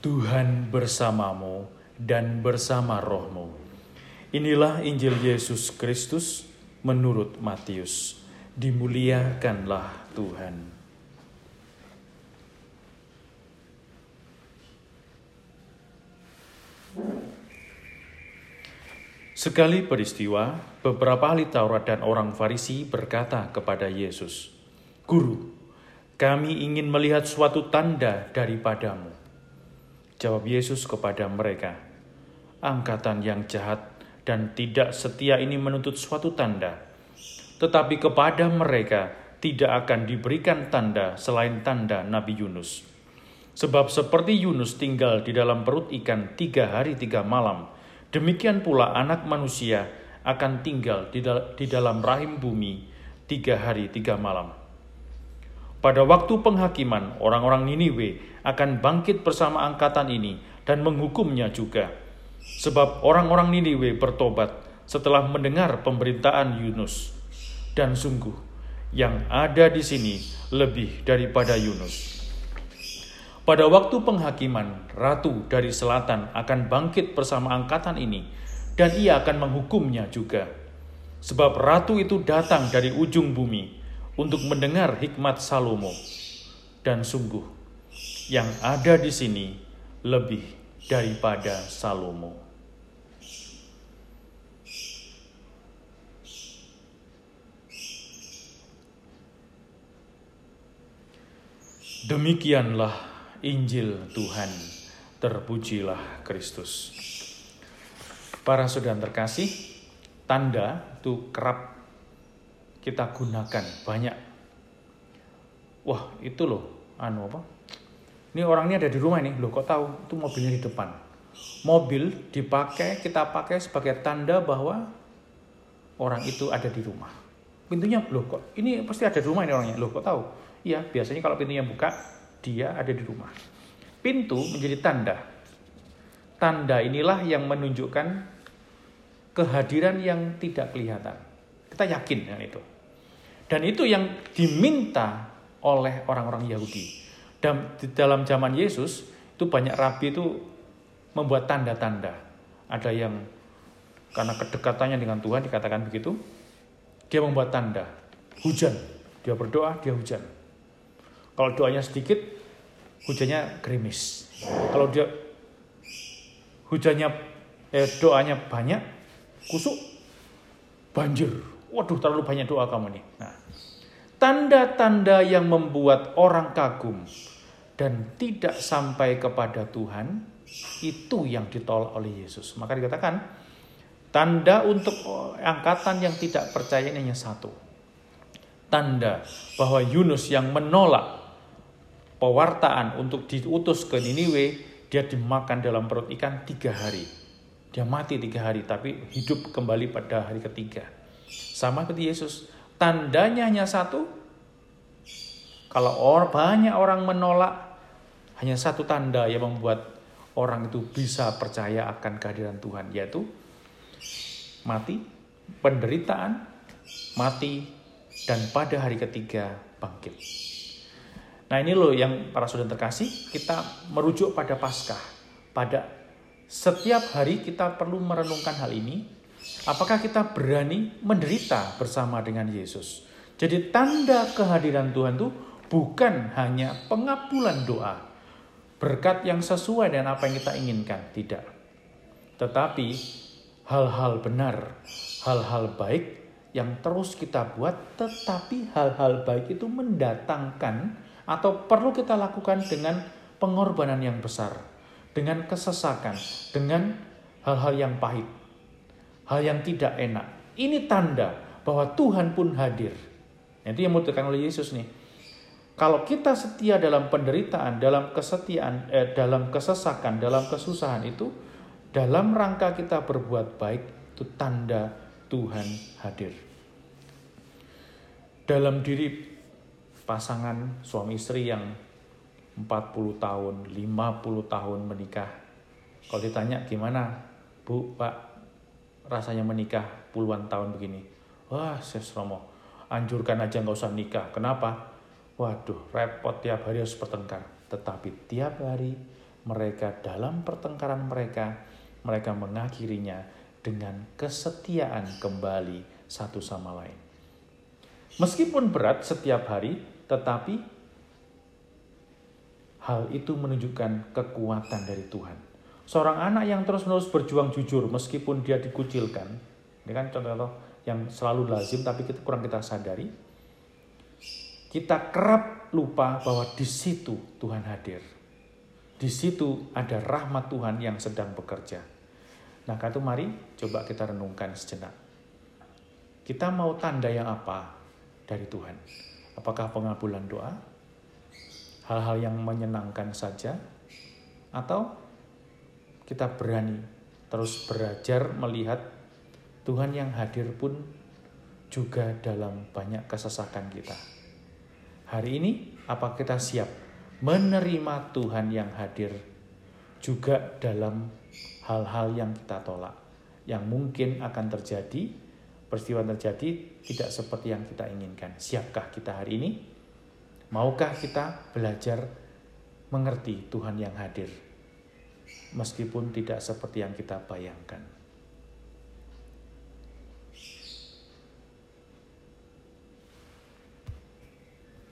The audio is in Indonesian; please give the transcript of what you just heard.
Tuhan bersamamu dan bersama rohmu. Inilah Injil Yesus Kristus menurut Matius. Dimuliakanlah Tuhan. Sekali peristiwa, beberapa ahli Taurat dan orang Farisi berkata kepada Yesus, "Guru, kami ingin melihat suatu tanda daripadamu." Jawab Yesus kepada mereka, "Angkatan yang jahat dan tidak setia ini menuntut suatu tanda, tetapi kepada mereka tidak akan diberikan tanda selain tanda Nabi Yunus. Sebab seperti Yunus tinggal di dalam perut ikan tiga hari tiga malam, demikian pula anak manusia akan tinggal di, dal di dalam rahim bumi tiga hari tiga malam. Pada waktu penghakiman, orang-orang Niniwe akan bangkit bersama angkatan ini dan menghukumnya juga. Sebab orang-orang Niniwe bertobat setelah mendengar pemberitaan Yunus. Dan sungguh, yang ada di sini lebih daripada Yunus. Pada waktu penghakiman, ratu dari selatan akan bangkit bersama angkatan ini, dan ia akan menghukumnya juga. Sebab ratu itu datang dari ujung bumi untuk mendengar hikmat Salomo. Dan sungguh, yang ada di sini lebih daripada Salomo. Demikianlah Injil Tuhan. Terpujilah Kristus. Para saudara terkasih, tanda itu kerap kita gunakan banyak. Wah, itu loh, anu apa? Ini orang ini ada di rumah ini, loh kok tahu? Itu mobilnya di depan. Mobil dipakai, kita pakai sebagai tanda bahwa orang itu ada di rumah. Pintunya, loh kok ini pasti ada di rumah ini orangnya, loh kok tahu? Iya, biasanya kalau pintunya buka, dia ada di rumah. Pintu menjadi tanda. Tanda inilah yang menunjukkan kehadiran yang tidak kelihatan. Kita yakin dengan itu. Dan itu yang diminta oleh orang-orang Yahudi. Dan di dalam zaman Yesus, itu banyak rabi itu membuat tanda-tanda. Ada yang karena kedekatannya dengan Tuhan dikatakan begitu, dia membuat tanda. Hujan, dia berdoa, dia hujan. Kalau doanya sedikit, hujannya gerimis. Kalau dia hujannya eh, doanya banyak, kusuk, banjir. Waduh, terlalu banyak doa kamu nih. Nah, tanda-tanda yang membuat orang kagum dan tidak sampai kepada Tuhan itu yang ditolak oleh Yesus. Maka dikatakan tanda untuk angkatan yang tidak percaya ini hanya satu. Tanda bahwa Yunus yang menolak pewartaan untuk diutus ke Niniwe, dia dimakan dalam perut ikan tiga hari. Dia mati tiga hari, tapi hidup kembali pada hari ketiga. Sama seperti Yesus. Tandanya hanya satu. Kalau orang, banyak orang menolak, hanya satu tanda yang membuat orang itu bisa percaya akan kehadiran Tuhan, yaitu mati, penderitaan, mati, dan pada hari ketiga bangkit. Nah ini loh yang para saudara terkasih, kita merujuk pada Paskah. Pada setiap hari kita perlu merenungkan hal ini. Apakah kita berani menderita bersama dengan Yesus? Jadi tanda kehadiran Tuhan itu bukan hanya pengabulan doa. Berkat yang sesuai dengan apa yang kita inginkan. Tidak. Tetapi hal-hal benar, hal-hal baik yang terus kita buat. Tetapi hal-hal baik itu mendatangkan atau perlu kita lakukan dengan pengorbanan yang besar, dengan kesesakan, dengan hal-hal yang pahit, hal yang tidak enak. Ini tanda bahwa Tuhan pun hadir. Itu yang ditekan oleh Yesus nih. Kalau kita setia dalam penderitaan, dalam kesetiaan, eh, dalam kesesakan, dalam kesusahan itu, dalam rangka kita berbuat baik, itu tanda Tuhan hadir. Dalam diri pasangan suami istri yang 40 tahun, 50 tahun menikah. Kalau ditanya gimana, Bu, Pak, rasanya menikah puluhan tahun begini. Wah, Ses Romo, anjurkan aja nggak usah nikah. Kenapa? Waduh, repot tiap hari harus bertengkar. Tetapi tiap hari, mereka dalam pertengkaran mereka, mereka mengakhirinya dengan kesetiaan kembali satu sama lain. Meskipun berat setiap hari, tetapi hal itu menunjukkan kekuatan dari Tuhan. Seorang anak yang terus-menerus berjuang jujur meskipun dia dikucilkan, ini kan contoh-contoh yang selalu lazim tapi kita kurang kita sadari. Kita kerap lupa bahwa di situ Tuhan hadir. Di situ ada rahmat Tuhan yang sedang bekerja. Nah, itu mari coba kita renungkan sejenak. Kita mau tanda yang apa dari Tuhan? Apakah pengabulan doa? Hal-hal yang menyenangkan saja? Atau kita berani terus belajar melihat Tuhan yang hadir pun juga dalam banyak kesesakan kita. Hari ini, apa kita siap menerima Tuhan yang hadir juga dalam hal-hal yang kita tolak, yang mungkin akan terjadi, peristiwa terjadi tidak seperti yang kita inginkan. Siapkah kita hari ini? Maukah kita belajar mengerti Tuhan yang hadir, meskipun tidak seperti yang kita bayangkan?